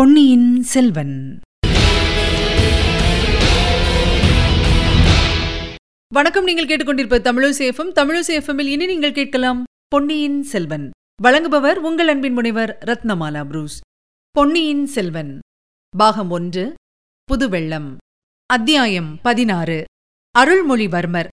பொன்னியின் செல்வன். வணக்கம் நீங்கள் கேட்டுக்கொண்டிருப்ப தமிழசேஃபம் தமிழசேஃபமில் இனி நீங்கள் கேட்கலாம் பொன்னியின் செல்வன். வழங்குபவர் உங்கள் அன்பின் முனைவர் ரத்னமாலா புரூஸ். பொன்னியின் செல்வன். பாகம் ஒன்று புதுவெள்ளம். அத்தியாயம் பதினாறு அருள்மொழிவர்மர்.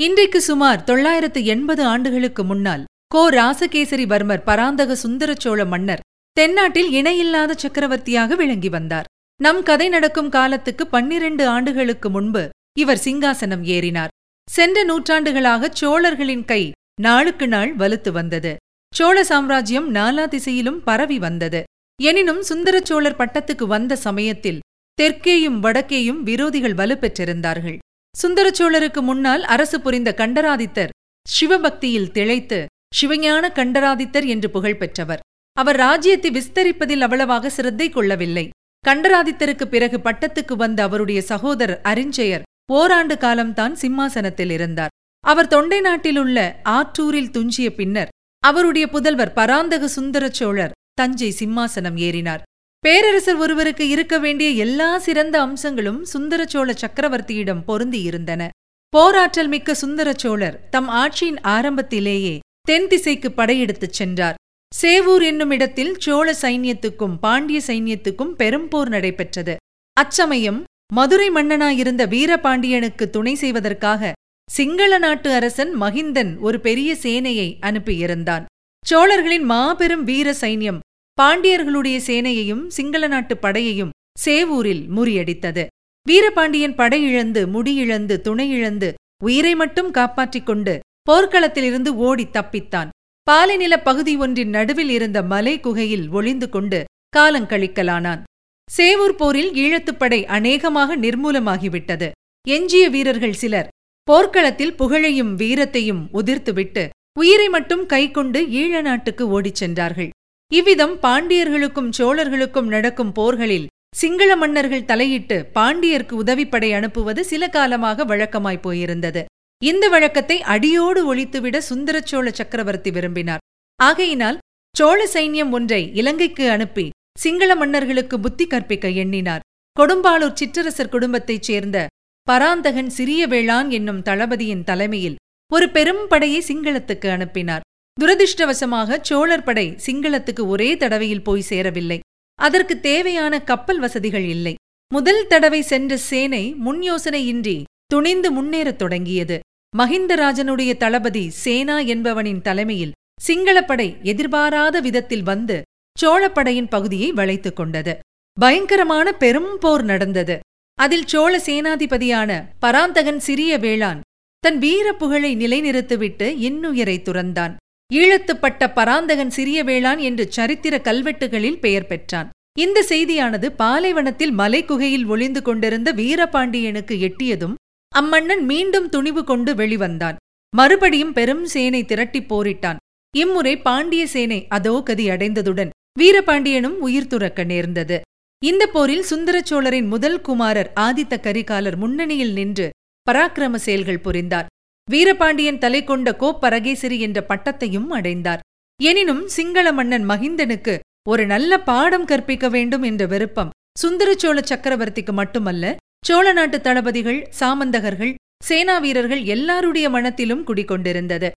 இன்றைக்கு சுமார் தொள்ளாயிரத்து எண்பது ஆண்டுகளுக்கு முன்னால் கோ. ராசகேசரி வர்மர் பராந்தக சுந்தர சோழ மன்னர் தென்னாட்டில் இணையில்லாத சக்கரவர்த்தியாக விளங்கி வந்தார். நம் கதை நடக்கும் காலத்துக்கு பன்னிரண்டு ஆண்டுகளுக்கு முன்பு இவர் சிங்காசனம் ஏறினார். சென்ற நூற்றாண்டுகளாக சோழர்களின் கை நாளுக்கு நாள் வலுத்து வந்தது. சோழ சாம்ராஜ்யம் நாலா திசையிலும் பரவி வந்தது. எனினும் சுந்தர சோழர் பட்டத்துக்கு வந்த சமயத்தில் தெற்கேயும் வடக்கேயும் விரோதிகள் வலுப்பெற்றிருந்தார்கள் சுந்தர சோழருக்கு முன்னால் அரசு புரிந்த கண்டராதித்தர் சிவபக்தியில் திளைத்து சிவஞான கண்டராதித்தர் என்று புகழ் பெற்றவர். அவர் ராஜ்யத்தை விஸ்தரிப்பதில் அவ்வளவாக சிரத்தை கொள்ளவில்லை. கண்டராதித்தருக்கு பிறகு பட்டத்துக்கு வந்த அவருடைய சகோதரர் அரிஞ்சயர் ஓராண்டு காலம்தான் சிம்மாசனத்தில் இருந்தார். அவர் தொண்டை நாட்டிலுள்ள ஆற்றூரில் துஞ்சிய பின்னர் அவருடைய புதல்வர் பராந்தக சுந்தர சோழர் தஞ்சை சிம்மாசனம் ஏறினார். பேரரசர் ஒருவருக்கு இருக்க வேண்டிய எல்லா சிறந்த அம்சங்களும் சுந்தர சோழ சக்கரவர்த்தியிடம் பொருந்தியிருந்தன. போராற்றல் மிக்க சுந்தர சோழர் தம் ஆட்சியின் ஆரம்பத்திலேயே தென் திசைக்கு படையெடுத்துச் சென்றார். சேவூர் என்னும் இடத்தில் சோழ சைன்யத்துக்கும் பாண்டிய சைன்யத்துக்கும் பெரும் போர் நடைபெற்றது. அச்சமயம் மதுரை மன்னனாயிருந்த வீரபாண்டியனுக்கு துணை செய்வதற்காக சிங்கள நாட்டு அரசன் மகிந்தன் ஒரு பெரிய சேனையை அனுப்பியிருந்தான். சோழர்களின் மாபெரும் வீர சைன்யம் பாண்டியர்களுடைய சேனையையும் சிங்கள நாட்டு படையையும் சேவூரில் முறியடித்தது. வீரபாண்டியன் படையிழந்து முடியிழந்து துணையிழந்து உயிரை மட்டும் காப்பாற்றிக் கொண்டு போர்க்களத்திலிருந்து ஓடி தப்பித்தான். பாலைநில பகுதி ஒன்றின் நடுவில் இருந்த மலை குகையில் ஒளிந்து கொண்டு காலங்கழிக்கலானான் சேவூர் போரில் ஈழத்துப்படை அநேகமாக நிர்மூலமாகிவிட்டது. எஞ்சிய வீரர்கள் சிலர் போர்க்களத்தில் புகழையும் வீரத்தையும் உதிர்த்துவிட்டு உயிரை மட்டும் கைக்கொண்டு ஈழ நாட்டுக்கு ஓடிச் சென்றார்கள். இவ்விதம் பாண்டியர்களுக்கும் சோழர்களுக்கும் நடக்கும் போர்களில் சிங்கள மன்னர்கள் தலையிட்டு பாண்டியர்க்கு உதவிப்படை அனுப்புவது சில காலமாக வழக்கமாய்ப் போயிருந்தது. இந்த வழக்கத்தை அடியோடு ஒழித்துவிட சுந்தர சோழ சக்கரவர்த்தி விரும்பினார். ஆகையினால் சோழ சைன்யம் ஒன்றை இலங்கைக்கு அனுப்பி சிங்கள மன்னர்களுக்கு புத்தி கற்பிக்க எண்ணினார். கொடும்பாளூர் சிற்றரசர் குடும்பத்தைச் சேர்ந்த பராந்தகன் சிறிய வேளான் என்னும் தளபதியின் தலைமையில் ஒரு பெரும் படையை சிங்களத்துக்கு அனுப்பினார். துரதிருஷ்டவசமாக சோழர் படை சிங்களத்துக்கு ஒரே தடவையில் போய் சேரவில்லை. அதற்கு தேவையான கப்பல் வசதிகள் இல்லை. முதல் தடவை சென்ற சேனை முன் யோசனையின்றி துணிந்து முன்னேறத் தொடங்கியது. மகிந்தராஜனுடைய தளபதி சேனா என்பவனின் தலைமையில் சிங்களப்படை எதிர்பாராத விதத்தில் வந்து சோழப்படையின் பகுதியை வளைத்துக் கொண்டது. பயங்கரமான பெரும் போர் நடந்தது. அதில் சோழ சேனாதிபதியான பராந்தகன் சிறிய வேளான் தன் வீர புகழை நிலைநிறுத்திவிட்டு இன்னுயிரை துறந்தான். ஈழத்துப்பட்ட பராந்தகன் சிறிய வேளான் என்று சரித்திர கல்வெட்டுகளில் பெயர் பெற்றான். இந்த செய்தியானது பாலைவனத்தில் மலைக்குகையில் ஒளிந்து கொண்டிருந்த வீரபாண்டியனுக்கு எட்டியதும் அம்மன்னன் மீண்டும் துணிவு கொண்டு வெளிவந்தான். மறுபடியும் பெரும் சேனை திரட்டிப் போரிட்டான். இம்முறை பாண்டிய சேனை அதோ கதி அடைந்ததுடன் வீரபாண்டியனும் உயிர் துறக்க நேர்ந்தது. இந்த போரில் சுந்தரச்சோழரின் முதல் குமாரர் ஆதித்த கரிகாலர் முன்னணியில் நின்று பராக்கிரம செயல்கள் புரிந்தார். வீரபாண்டியன் தலை கொண்ட கோப்பரகேசரி என்ற பட்டத்தையும் அடைந்தார். எனினும் சிங்கள மன்னன் மகிந்தனுக்கு ஒரு நல்ல பாடம் கற்பிக்க வேண்டும் என்ற விருப்பம் சுந்தரச்சோழ சக்கரவர்த்திக்கு மட்டுமல்ல சோழ நாட்டு தளபதிகள் சாமந்தகர்கள் சேனா வீரர்கள் எல்லாருடைய மனத்திலும் குடிகொண்டிருந்தது.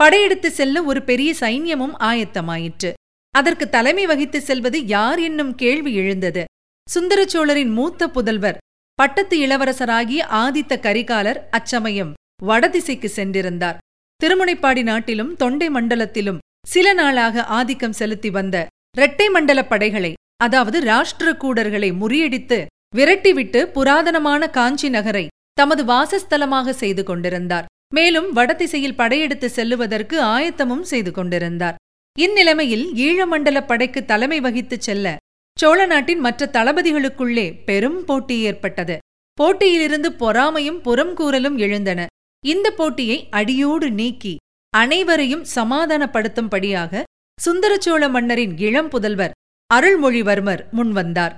படையெடுத்து செல்ல ஒரு பெரிய சைன்யமும் ஆயத்தமாயிற்று. அதற்கு தலைமை வகித்து செல்வது யார் என்னும் கேள்வி எழுந்தது. சுந்தர சோழரின் மூத்த புதல்வர் பட்டத்து இளவரசராகிய ஆதித்த கரிகாலர் அச்சமயம் வடதிசைக்கு சென்றிருந்தார். திருமுனைப்பாடி நாட்டிலும் தொண்டை மண்டலத்திலும் சில நாளாக ஆதிக்கம் செலுத்தி வந்த இரட்டை மண்டல படைகளை அதாவது ராஷ்டிர கூடர்களை முறியடித்து விரட்டிவிட்டு புராதனமான காஞ்சி நகரை தமது வாசஸ்தலமாக செய்து கொண்டிருந்தார். மேலும் வடதிசையில் படையெடுத்து செல்லுவதற்கு ஆயத்தமும் செய்து கொண்டிருந்தார். இந்நிலைமையில் ஈழமண்டல படைக்கு தலைமை வகித்துச் செல்ல சோழ நாட்டின் மற்ற தளபதிகளுக்குள்ளே பெரும் போட்டி ஏற்பட்டது. போட்டியிலிருந்து பொறாமையும் புறம்கூறலும் எழுந்தன. இந்த போட்டியை அடியோடு நீக்கி அனைவரையும் சமாதானப்படுத்தும்படியாக சுந்தரச்சோழ மன்னரின் இளம் புதல்வர் அருள்மொழிவர்மர் முன்வந்தார்.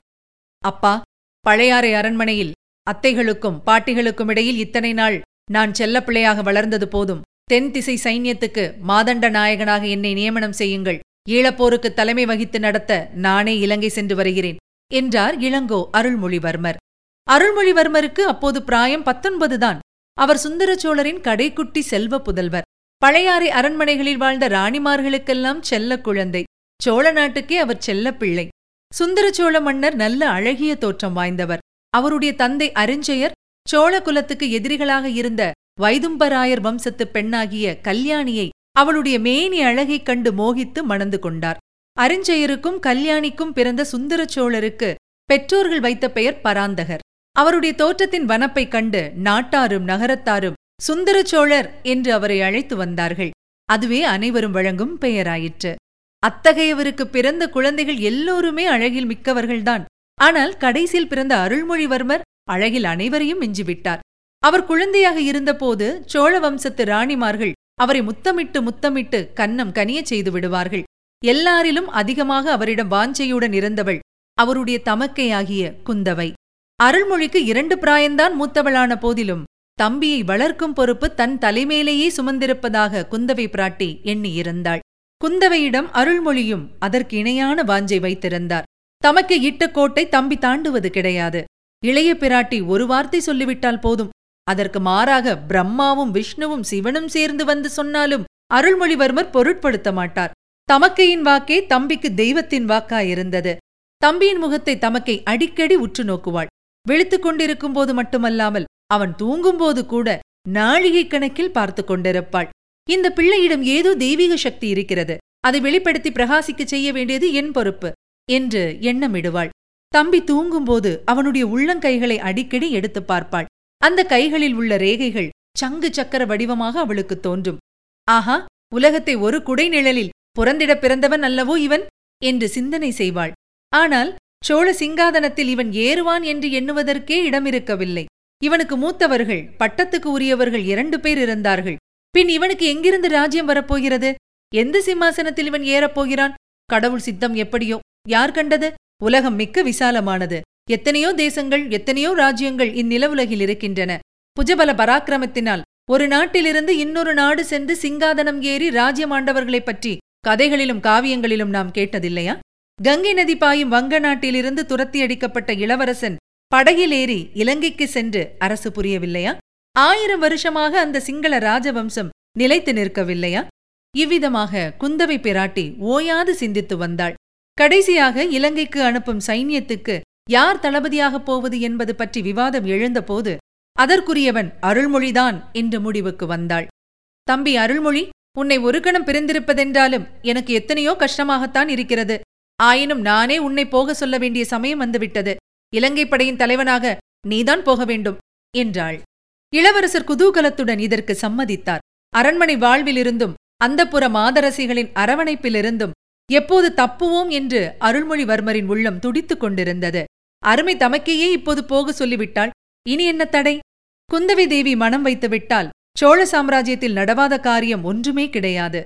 அப்பா பழையாறை அரண்மனையில் அத்தைகளுக்கும் பாட்டிகளுக்கும் இடையில் இத்தனை நாள் நான் செல்லப்பிள்ளையாக வளர்ந்தது போதும். தென் திசை சைன்யத்துக்கு மாதண்ட நாயகனாக என்னை நியமனம் செய்யுங்கள். ஈழப்போருக்கு தலைமை வகித்து நடத்த நானே இலங்கை சென்று வருகிறேன் என்றார் இளங்கோ அருள்மொழிவர்மர். அருள்மொழிவர்மருக்கு அப்போது பிராயம் பத்தொன்பதுதான் அவர் சுந்தரச்சோழரின் கடைக்குட்டி செல்வ புதல்வர். பழையாறை அரண்மனைகளில் வாழ்ந்த ராணிமார்களுக்கெல்லாம் செல்ல குழந்தை. சோழ நாட்டுக்கே அவர் செல்ல பிள்ளை. சுந்தர சோழ மன்னர் நல்ல அழகிய தோற்றம் வாய்ந்தவர். அவருடைய தந்தை அரிஞ்சயர் சோழ குலத்துக்கு எதிரிகளாக இருந்த வைதும்பராயர் வம்சத்து பெண்ணாகிய கல்யாணியை அவளுடைய மேனி அழகைக் கண்டு மோகித்து மணந்து கொண்டார். அரிஞ்சயருக்கும் கல்யாணிக்கும் பிறந்த சுந்தர சோழருக்கு பெற்றோர்கள் வைத்த பெயர் பராந்தகர். அவருடைய தோற்றத்தின் வனப்பைக் கண்டு நாட்டாரும் நகரத்தாரும் சுந்தர சோழர் என்று அவரை அழைத்து வந்தார்கள். அதுவே அனைவரும் வழங்கும் பெயராயிற்று. அத்தகையவருக்கு பிறந்த குழந்தைகள் எல்லோருமே அழகில் மிக்கவர்கள்தான். ஆனால் கடைசியில் பிறந்த அருள்மொழிவர்மர் அழகில் அனைவரையும் மிஞ்சிவிட்டார். அவர் குழந்தையாக இருந்தபோது சோழ வம்சத்து ராணிமார்கள் அவரை முத்தமிட்டு முத்தமிட்டு கன்னம் கனியச் செய்து விடுவார்கள். எல்லாரிலும் அதிகமாக அவரிடம் வாஞ்சையுடன் இருந்தவள் அவருடைய தமக்கையாகிய குந்தவை. அருள்மொழிக்கு இரண்டு பிராயந்தான் மூத்தவளான போதிலும் தம்பியை வளர்க்கும் பொறுப்பு தன் தலைமேலேயே சுமந்திருப்பதாக குந்தவை பிராட்டி எண்ணியிருந்தாள். குந்தவையிடம் அருள்மொழியும் அதற்கு இணையான வாஞ்சை வைத்திருந்தார். தமக்கு இட்ட கோட்டை தம்பி தாண்டுவது கிடையாது. இளைய பிராட்டி ஒரு வார்த்தை சொல்லிவிட்டால் போதும். அதற்கு மாறாக பிரம்மாவும் விஷ்ணுவும் சிவனும் சேர்ந்து வந்து சொன்னாலும் அருள்மொழிவர்மர் பொருட்படுத்த மாட்டார். தமக்கையின் வாக்கே தம்பிக்கு தெய்வத்தின் வாக்காயிருந்தது. தம்பியின் முகத்தை தமக்கை அடிக்கடி உற்று நோக்குவாள். விழித்துக் கொண்டிருக்கும் போது மட்டுமல்லாமல் அவன் தூங்கும்போது கூட நாழிகை கணக்கில் பார்த்து கொண்டிருப்பாள். இந்த பிள்ளையிடம் ஏதோ தெய்வீக சக்தி இருக்கிறது. அதை வெளிப்படுத்தி பிரகாசிக்கச் செய்ய வேண்டியது என் பொறுப்பு என்று எண்ணமிடுவாள். தம்பி தூங்கும்போது அவனுடைய உள்ளங்கைகளை அடிக்கடி எடுத்துப் பார்ப்பாள். அந்த கைகளில் உள்ள ரேகைகள் சங்கு சக்கர வடிவமாக அவளுக்கு தோன்றும். ஆஹா உலகத்தை ஒரு குடை நிழலில் புறந்திடப் பிறந்தவன் அல்லவோ இவன்? என்று சிந்தனை செய்வாள். ஆனால் சோழ சிங்காதனத்தில் இவன் ஏறுவான் என்று எண்ணுவதற்கே இடமிருக்கவில்லை. இவனுக்கு மூத்தவர்கள் பட்டத்துக்கு உரியவர்கள் இரண்டு பேர் இருந்தார்கள். பின் இவனுக்கு எங்கிருந்து ராஜ்யம் வரப்போகிறது? எந்த சிம்மாசனத்தில் இவன் ஏறப்போகிறான் கடவுள் சித்தம் எப்படியோ? யார் கண்டது? உலகம் மிக்க விசாலமானது. எத்தனையோ தேசங்கள் எத்தனையோ ராஜ்யங்கள் இந்நிலவுலகில் இருக்கின்றன. புஜபல பராக்கிரமத்தினால் ஒரு நாட்டிலிருந்து இன்னொரு நாடு சென்று சிங்காதனம் ஏறி ராஜ்யமாண்டவர்களைப் பற்றி கதைகளிலும் காவியங்களிலும் நாம் கேட்டதில்லையா? கங்கை நதி பாயும் வங்க நாட்டிலிருந்து துரத்தி அடிக்கப்பட்ட இளவரசன் படகில் ஏறி இலங்கைக்கு சென்று அரசு புரியவில்லையா? ஆயிரம் வருஷமாக அந்த சிங்கள ராஜவம்சம் நிலைத்து நிற்கவில்லையா? இவ்விதமாக குந்தவை பிராட்டி ஓயாது சிந்தித்து வந்தாள். கடைசியாக இலங்கைக்கு அனுப்பும் சைன்யத்துக்கு யார் தளபதியாகப் போவது என்பது பற்றி விவாதம் எழுந்தபோது அதற்குரியவன் அருள்மொழிதான் என்று முடிவுக்கு வந்தாள். தம்பி அருள்மொழி உன்னை ஒரு கணம் பிரிந்திருப்பதென்றாலும் எனக்கு எத்தனையோ கஷ்டமாகத்தான் இருக்கிறது. ஆயினும் நானே உன்னை போக சொல்ல வேண்டிய சமயம் வந்துவிட்டது. இலங்கை படையின் தலைவனாக நீதான் போக வேண்டும் என்றாள். இளவரசர் குதூகலத்துடன் இதற்கு சம்மதித்தார். அரண்மனை வாழ்விலிருந்தும் அந்தப்புற மாதரசிகளின் அரவணைப்பிலிருந்தும் எப்போது தப்புவோம்? என்று அருள்மொழிவர்மரின் உள்ளம் துடித்துக் கொண்டிருந்தது. அருமை தமக்கையே இப்போது போக சொல்லிவிட்டாள் இனி என்ன தடை? குந்தவி தேவி மனம் வைத்துவிட்டால் சோழ சாம்ராஜ்யத்தில் நடவாத காரியம் ஒன்றுமே கிடையாது.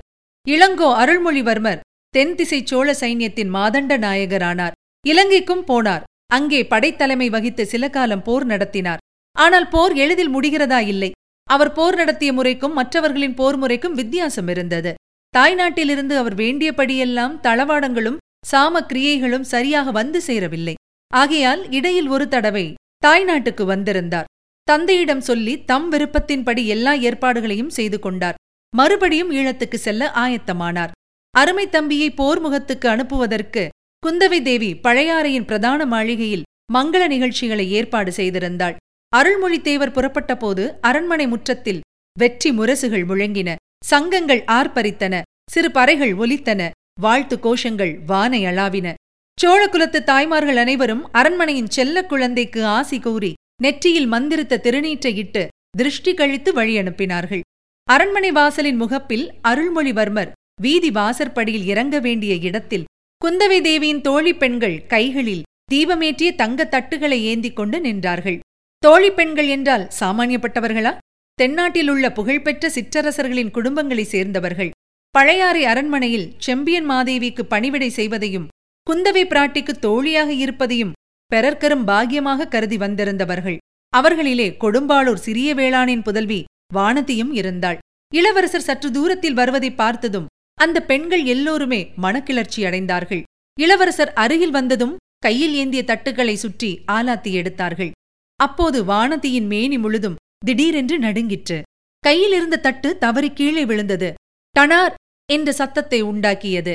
இளங்கோ அருள்மொழிவர்மர் தென்திசை சோழ சைன்யத்தின் மாதண்ட நாயகரானார். இலங்கைக்கும் போனார். அங்கே படைத்தலைமை வகித்து சில காலம் போர் நடத்தினார். ஆனால் போர் எளிதில் முடிகிறதா இல்லை. அவர் போர் நடத்திய முறைக்கும் மற்றவர்களின் போர் முறைக்கும் வித்தியாசம் இருந்தது. தாய்நாட்டிலிருந்து அவர் வேண்டியபடியெல்லாம் தளவாடங்களும் சாம கிரியைகளும் சரியாக வந்து சேரவில்லை. ஆகையால் இடையில் ஒரு தடவை தாய்நாட்டுக்கு வந்திருந்தார். தந்தையிடம் சொல்லி தம் விருப்பத்தின்படி எல்லா ஏற்பாடுகளையும் செய்து கொண்டார். மறுபடியும் ஈழத்துக்கு செல்ல ஆயத்தமானார். அருமை தம்பியை போர்முகத்துக்கு அனுப்புவதற்கு குந்தவை தேவி பழையாறையின் பிரதான மாளிகையில் மங்கள நிகழ்ச்சிகளை ஏற்பாடு செய்திருந்தாள். அருள்மொழித்தேவர் புறப்பட்டபோது அரண்மனை முற்றத்தில் வெற்றி முரசுகள் முழங்கின. சங்கங்கள் ஆர்ப்பரித்தன. சிறு பறைகள் ஒலித்தன. வாழ்த்து கோஷங்கள் வானை அளாவின. சோழகுலத்து தாய்மார்கள் அனைவரும் அரண்மனையின் செல்ல குழந்தைக்கு ஆசி கூறி நெற்றியில் மந்திரித்த திருநீற்றையிட்டு திருஷ்டி கழித்து வழி அனுப்பினார்கள். அரண்மனை வாசலின் முகப்பில் அருள்மொழிவர்மர் வீதி வாசற்படியில் இறங்க வேண்டிய இடத்தில் குந்தவை தேவியின் தோழி பெண்கள் கைகளில் தீபமேற்றிய தங்கத் தட்டுகளை ஏந்திக் கொண்டு நின்றார்கள். தோழி பெண்கள் என்றால் சாமானியப்பட்டவர்களா? தென்னாட்டில் உள்ள புகழ்பெற்ற சிற்றரசர்களின் குடும்பங்களைச் சேர்ந்தவர்கள். பழையாறை அரண்மனையில் செம்பியன் மாதேவிக்கு பணிவிடை செய்வதையும் குந்தவை பிராட்டிக்கு தோழியாக இருப்பதையும் பெறற்கரும் பாக்கியமாக கருதி வந்திருந்தவர்கள். அவர்களிலே கொடும்பாளூர் சிறிய வேளாணின் புதல்வி வானதியும் இருந்தாள். இளவரசர் சற்று தூரத்தில் வருவதை பார்த்ததும் அந்த பெண்கள் எல்லோருமே மனக்கிளர்ச்சி அடைந்தார்கள். இளவரசர் அருகில் வந்ததும் கையில் ஏந்திய தட்டுக்களை சுற்றி ஆலாத்தி எடுத்தார்கள். அப்போது வானதியின் மேனி முழுதும் திடீரென்று நடுங்கிற்று. கையிலிருந்த தட்டு தவறி கீழே விழுந்தது. டனார் என்ற சத்தத்தை உண்டாக்கியது.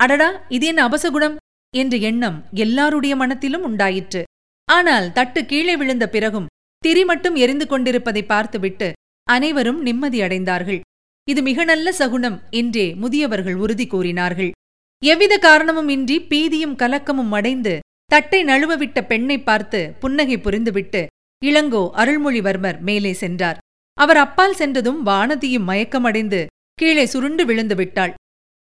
அடடா! இது என்ன அபசகுணம்? என்ற எண்ணம் எல்லாருடைய மனத்திலும் உண்டாயிற்று. ஆனால் தட்டு கீழே விழுந்த பிறகும் திரி மட்டும் எரிந்து கொண்டிருப்பதை பார்த்துவிட்டு அனைவரும் நிம்மதியடைந்தார்கள் இது மிக நல்ல சகுனம் என்றே முதியவர்கள் உறுதி கூறினார்கள். எவ்வித காரணமும் இன்றி பீதியும் கலக்கமும் அடைந்து தட்டை நழுவவிட்ட பெண்ணை பார்த்து புன்னகை புரிந்துவிட்டு இளங்கோ அருள்மொழிவர்மர் மேலே சென்றார். அவர் அப்பால் சென்றதும் வானதியும் மயக்கமடைந்து கீழே சுருண்டு விழுந்து விட்டாள்.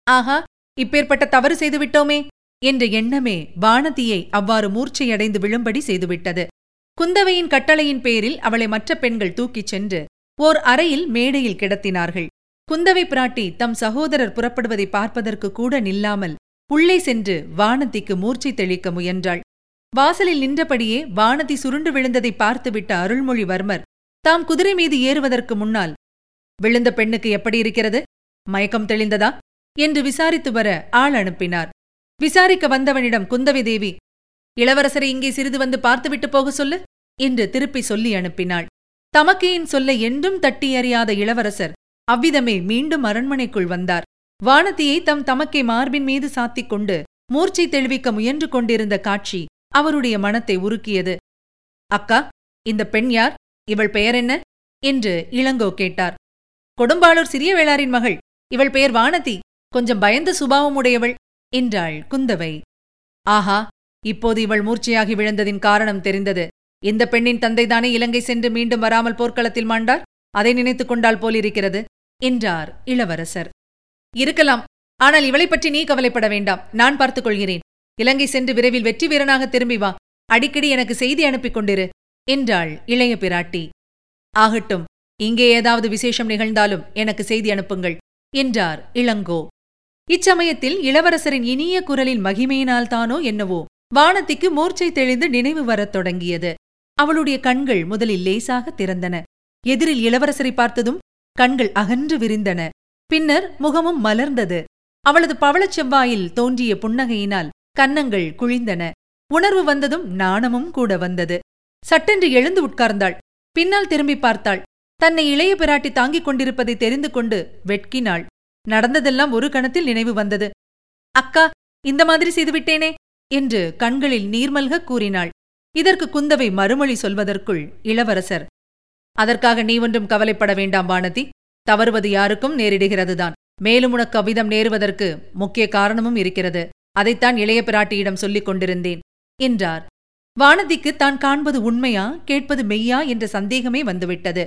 ஆஹா இப்பேற்பட்ட தவறு செய்துவிட்டோமே! என்ற எண்ணமே வானதியை அவ்வாறு மூர்ச்சையடைந்து விழும்படி செய்துவிட்டது. குந்தவையின் கட்டளையின் பேரில் அவளை மற்ற பெண்கள் தூக்கிச் சென்று ஓர் அறையில் மேடையில் கிடத்தினார்கள். குந்தவை பிராட்டி தம் சகோதரர் புறப்படுவதை பார்ப்பதற்கு கூட நில்லாமல் உள்ளே சென்று வானதிக்கு மூர்ச்சை தெளிக்க முயன்றாள். வாசலில் நின்றபடியே வானதி சுருண்டு விழுந்ததை பார்த்துவிட்ட அருள்மொழிவர்மர் தாம் குதிரை மீது ஏறுவதற்கு முன்னால் விழுந்த பெண்ணுக்கு எப்படி இருக்கிறது? மயக்கம் தெளிந்ததா? என்று விசாரித்து வர ஆள் அனுப்பினார். விசாரிக்க வந்தவனிடம் குந்தவி தேவி இளவரசரை இங்கே சிறிது வந்து பார்த்துவிட்டு போக சொல்லு என்று திருப்பி சொல்லி அனுப்பினாள். தமக்கையின் சொல்ல என்றும் தட்டியறியாத இளவரசர் அவ்விதமே மீண்டும் அரண்மனைக்குள் வந்தார். வானதியை தம் தமக்கை மார்பின் மீது சாத்திக் கொண்டு மூர்ச்சை தெளிவிக்க முயன்று கொண்டிருந்த காட்சி அவருடைய மனத்தை உருக்கியது. அக்கா இந்த பெண் யார்? இவள் பெயர் என்ன? என்று இளங்கோ கேட்டார். கொடும்பாளூர் சிறிய வேளாரின் மகள். இவள் பெயர் வானதி. கொஞ்சம் பயந்த சுபாவமுடையவள் என்றாள் குந்தவை. ஆஹா இப்போது இவள் மூர்ச்சையாகி விழுந்ததின் காரணம் தெரிந்தது. இந்த பெண்ணின் தந்தைதானே இலங்கை சென்று மீண்டும் வராமல் போர்க்களத்தில் மாண்டார்? அதை நினைத்துக் கொண்டால் போலிருக்கிறது என்றார் இளவரசர். இருக்கலாம். ஆனால் இவளைப் பற்றி நீ கவலைப்பட வேண்டாம். நான் பார்த்துக் கொள்கிறேன். இலங்கை சென்று விரைவில் வெற்றி வீரனாக திரும்பி வா. அடிக்கடி எனக்கு செய்தி அனுப்பிக் கொண்டிரு என்றாள் இளைய பிராட்டி. ஆகட்டும் இங்கே ஏதாவது விசேஷம் நிகழ்ந்தாலும் எனக்கு செய்தி அனுப்புங்கள் என்றார் இளங்கோ. இச்சமயத்தில் இளவரசரின் இனிய குரலின் மகிமையினால்தானோ என்னவோ வானத்திக்கு மூர்ச்சை தெளிந்து நினைவு வரத் தொடங்கியது. அவளுடைய கண்கள் முதலில் லேசாக திறந்தன. எதிரில் இளவரசரை பார்த்ததும் கண்கள் அகன்று விரிந்தன. பின்னர் முகமும் மலர்ந்தது. அவளது பவளச் செவ்வாயில் தோன்றிய புன்னகையினால் கன்னங்கள் குழிந்தன. உணர்வு வந்ததும் நாணமும் கூட வந்தது. சட்டென்று எழுந்து உட்கார்ந்தாள். பின்னால் திரும்பி பார்த்தாள். தன்னை இளைய பிராட்டி தாங்கிக் கொண்டிருப்பதை தெரிந்து கொண்டு வெட்கினாள். நடந்ததெல்லாம் ஒரு கணத்தில் நினைவு வந்தது. அக்கா இந்த மாதிரி செய்துவிட்டேனே என்று கண்களில் நீர்மல்க கூறினாள். இதற்கு குந்தவை மறுமொழி சொல்வதற்குள் இளவரசர் அதற்காக நீ ஒன்றும் கவலைப்பட வேண்டாம் வானதி. தவறுவது யாருக்கும் நேரிடுகிறதுதான். மேலும் உனக்கு அவ்விதம் நேருவதற்கு முக்கிய காரணமும் இருக்கிறது. அதைத்தான் இளைய பிராட்டியிடம் சொல்லிக் கொண்டிருந்தேன். என்றார். வானதிக்கு தான் காண்பது உண்மையா கேட்பது மெய்யா என்ற சந்தேகமே வந்துவிட்டது.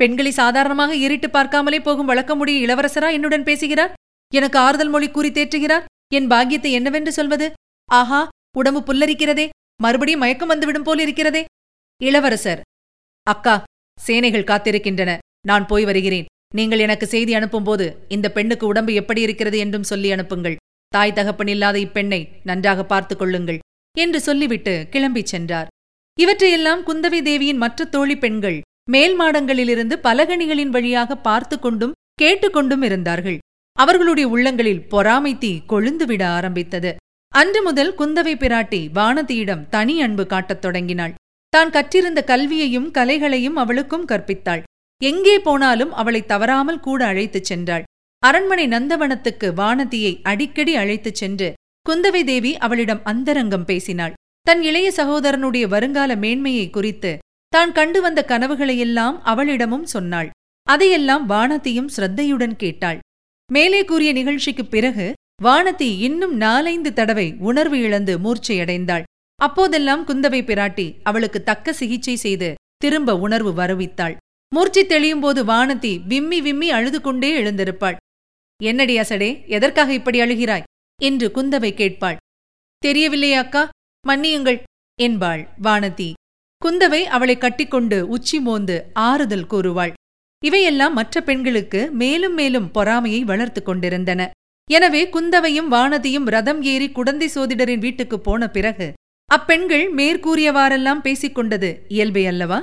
பெண்களை சாதாரணமாக இருட்டு பார்க்காமலே போகும் வழக்கமுடைய இளவரசரா என்னுடன் பேசுகிறார்? எனக்கு ஆறுதல் மொழி கூறி தேற்றுகிறார்? என் பாக்கியத்தை என்னவென்று சொல்வது? ஆஹா உடம்பு புல்லரிக்கிறதே. மறுபடியும் மயக்கம் வந்துவிடும் போல் இருக்கிறதே. இளவரசர் அக்கா சேனைகள் காத்திருக்கின்றன. நான் போய் வருகிறேன். நீங்கள் எனக்கு செய்தி அனுப்பும்போது இந்த பெண்ணுக்கு உடம்பு எப்படி இருக்கிறது என்றும் சொல்லி அனுப்புங்கள். தாய் தகப்பன் இல்லாத இப்பெண்ணை நன்றாக பார்த்துக் கொள்ளுங்கள் என்று சொல்லிவிட்டு கிளம்பிச் சென்றார். இவற்றையெல்லாம் குந்தவி தேவியின் மற்ற தோழி பெண்கள் மேல் மாடங்களிலிருந்து பலகணிகளின் வழியாக பார்த்து கொண்டும் கேட்டுக்கொண்டும் இருந்தார்கள். அவர்களுடைய உள்ளங்களில் பொறாமை தீ கொழுந்துவிட ஆரம்பித்தது. அன்று முதல் குந்தவை பிராட்டி வானதியிடம் தனி அன்பு காட்டத் தொடங்கினாள். தான் கற்றிருந்த கல்வியையும் கலைகளையும் அவளுக்கும் கற்பித்தாள். எங்கே போனாலும் அவளை தவறாமல் கூட அழைத்துச் சென்றாள். அரண்மனை நந்தவனத்துக்கு வானதியை அடிக்கடி அழைத்துச் சென்று குந்தவை தேவி அவளிடம் அந்தரங்கம் பேசினாள். தன் இளைய சகோதரனுடைய வருங்கால மேன்மையை குறித்து தான் கண்டு வந்த கனவுகளையெல்லாம் அவளிடமும் சொன்னாள். அதையெல்லாம் வானதியும் ஸ்ரத்தையுடன் கேட்டாள். மேலே கூறிய நிகழ்ச்சிக்குப் பிறகு வானதி இன்னும் நாலைந்து தடவை உணர்வு இழந்து மூர்ச்சையடைந்தாள். அப்போதெல்லாம் குந்தவை பிராட்டி அவளுக்கு தக்க சிகிச்சை செய்து திரும்ப உணர்வு வருவித்தாள். மூர்ச்சி தெளியும் போது வானதி விம்மி விம்மி அழுது கொண்டே எழுந்திருப்பாள். என்னடி அசடே எதற்காக இப்படி அழுகிறாய்? என்று குந்தவை கேட்பாள். தெரியவில்லையா அக்கா மன்னியுங்கள் என்பாள் வானதி. குந்தவை அவளை கட்டிக்கொண்டு உச்சி மோந்து ஆறுதல் கூறுவாள். இவையெல்லாம் மற்ற பெண்களுக்கு மேலும் மேலும் பொறாமையை வளர்த்து கொண்டிருந்தன. எனவே குந்தவையும் வானதியும் ரதம் ஏறி குடந்தை சோதிடரின் வீட்டுக்குப் போன பிறகு அப்பெண்கள் மேற்கூறியவாறெல்லாம் பேசிக்கொண்டது இயல்பே அல்லவா?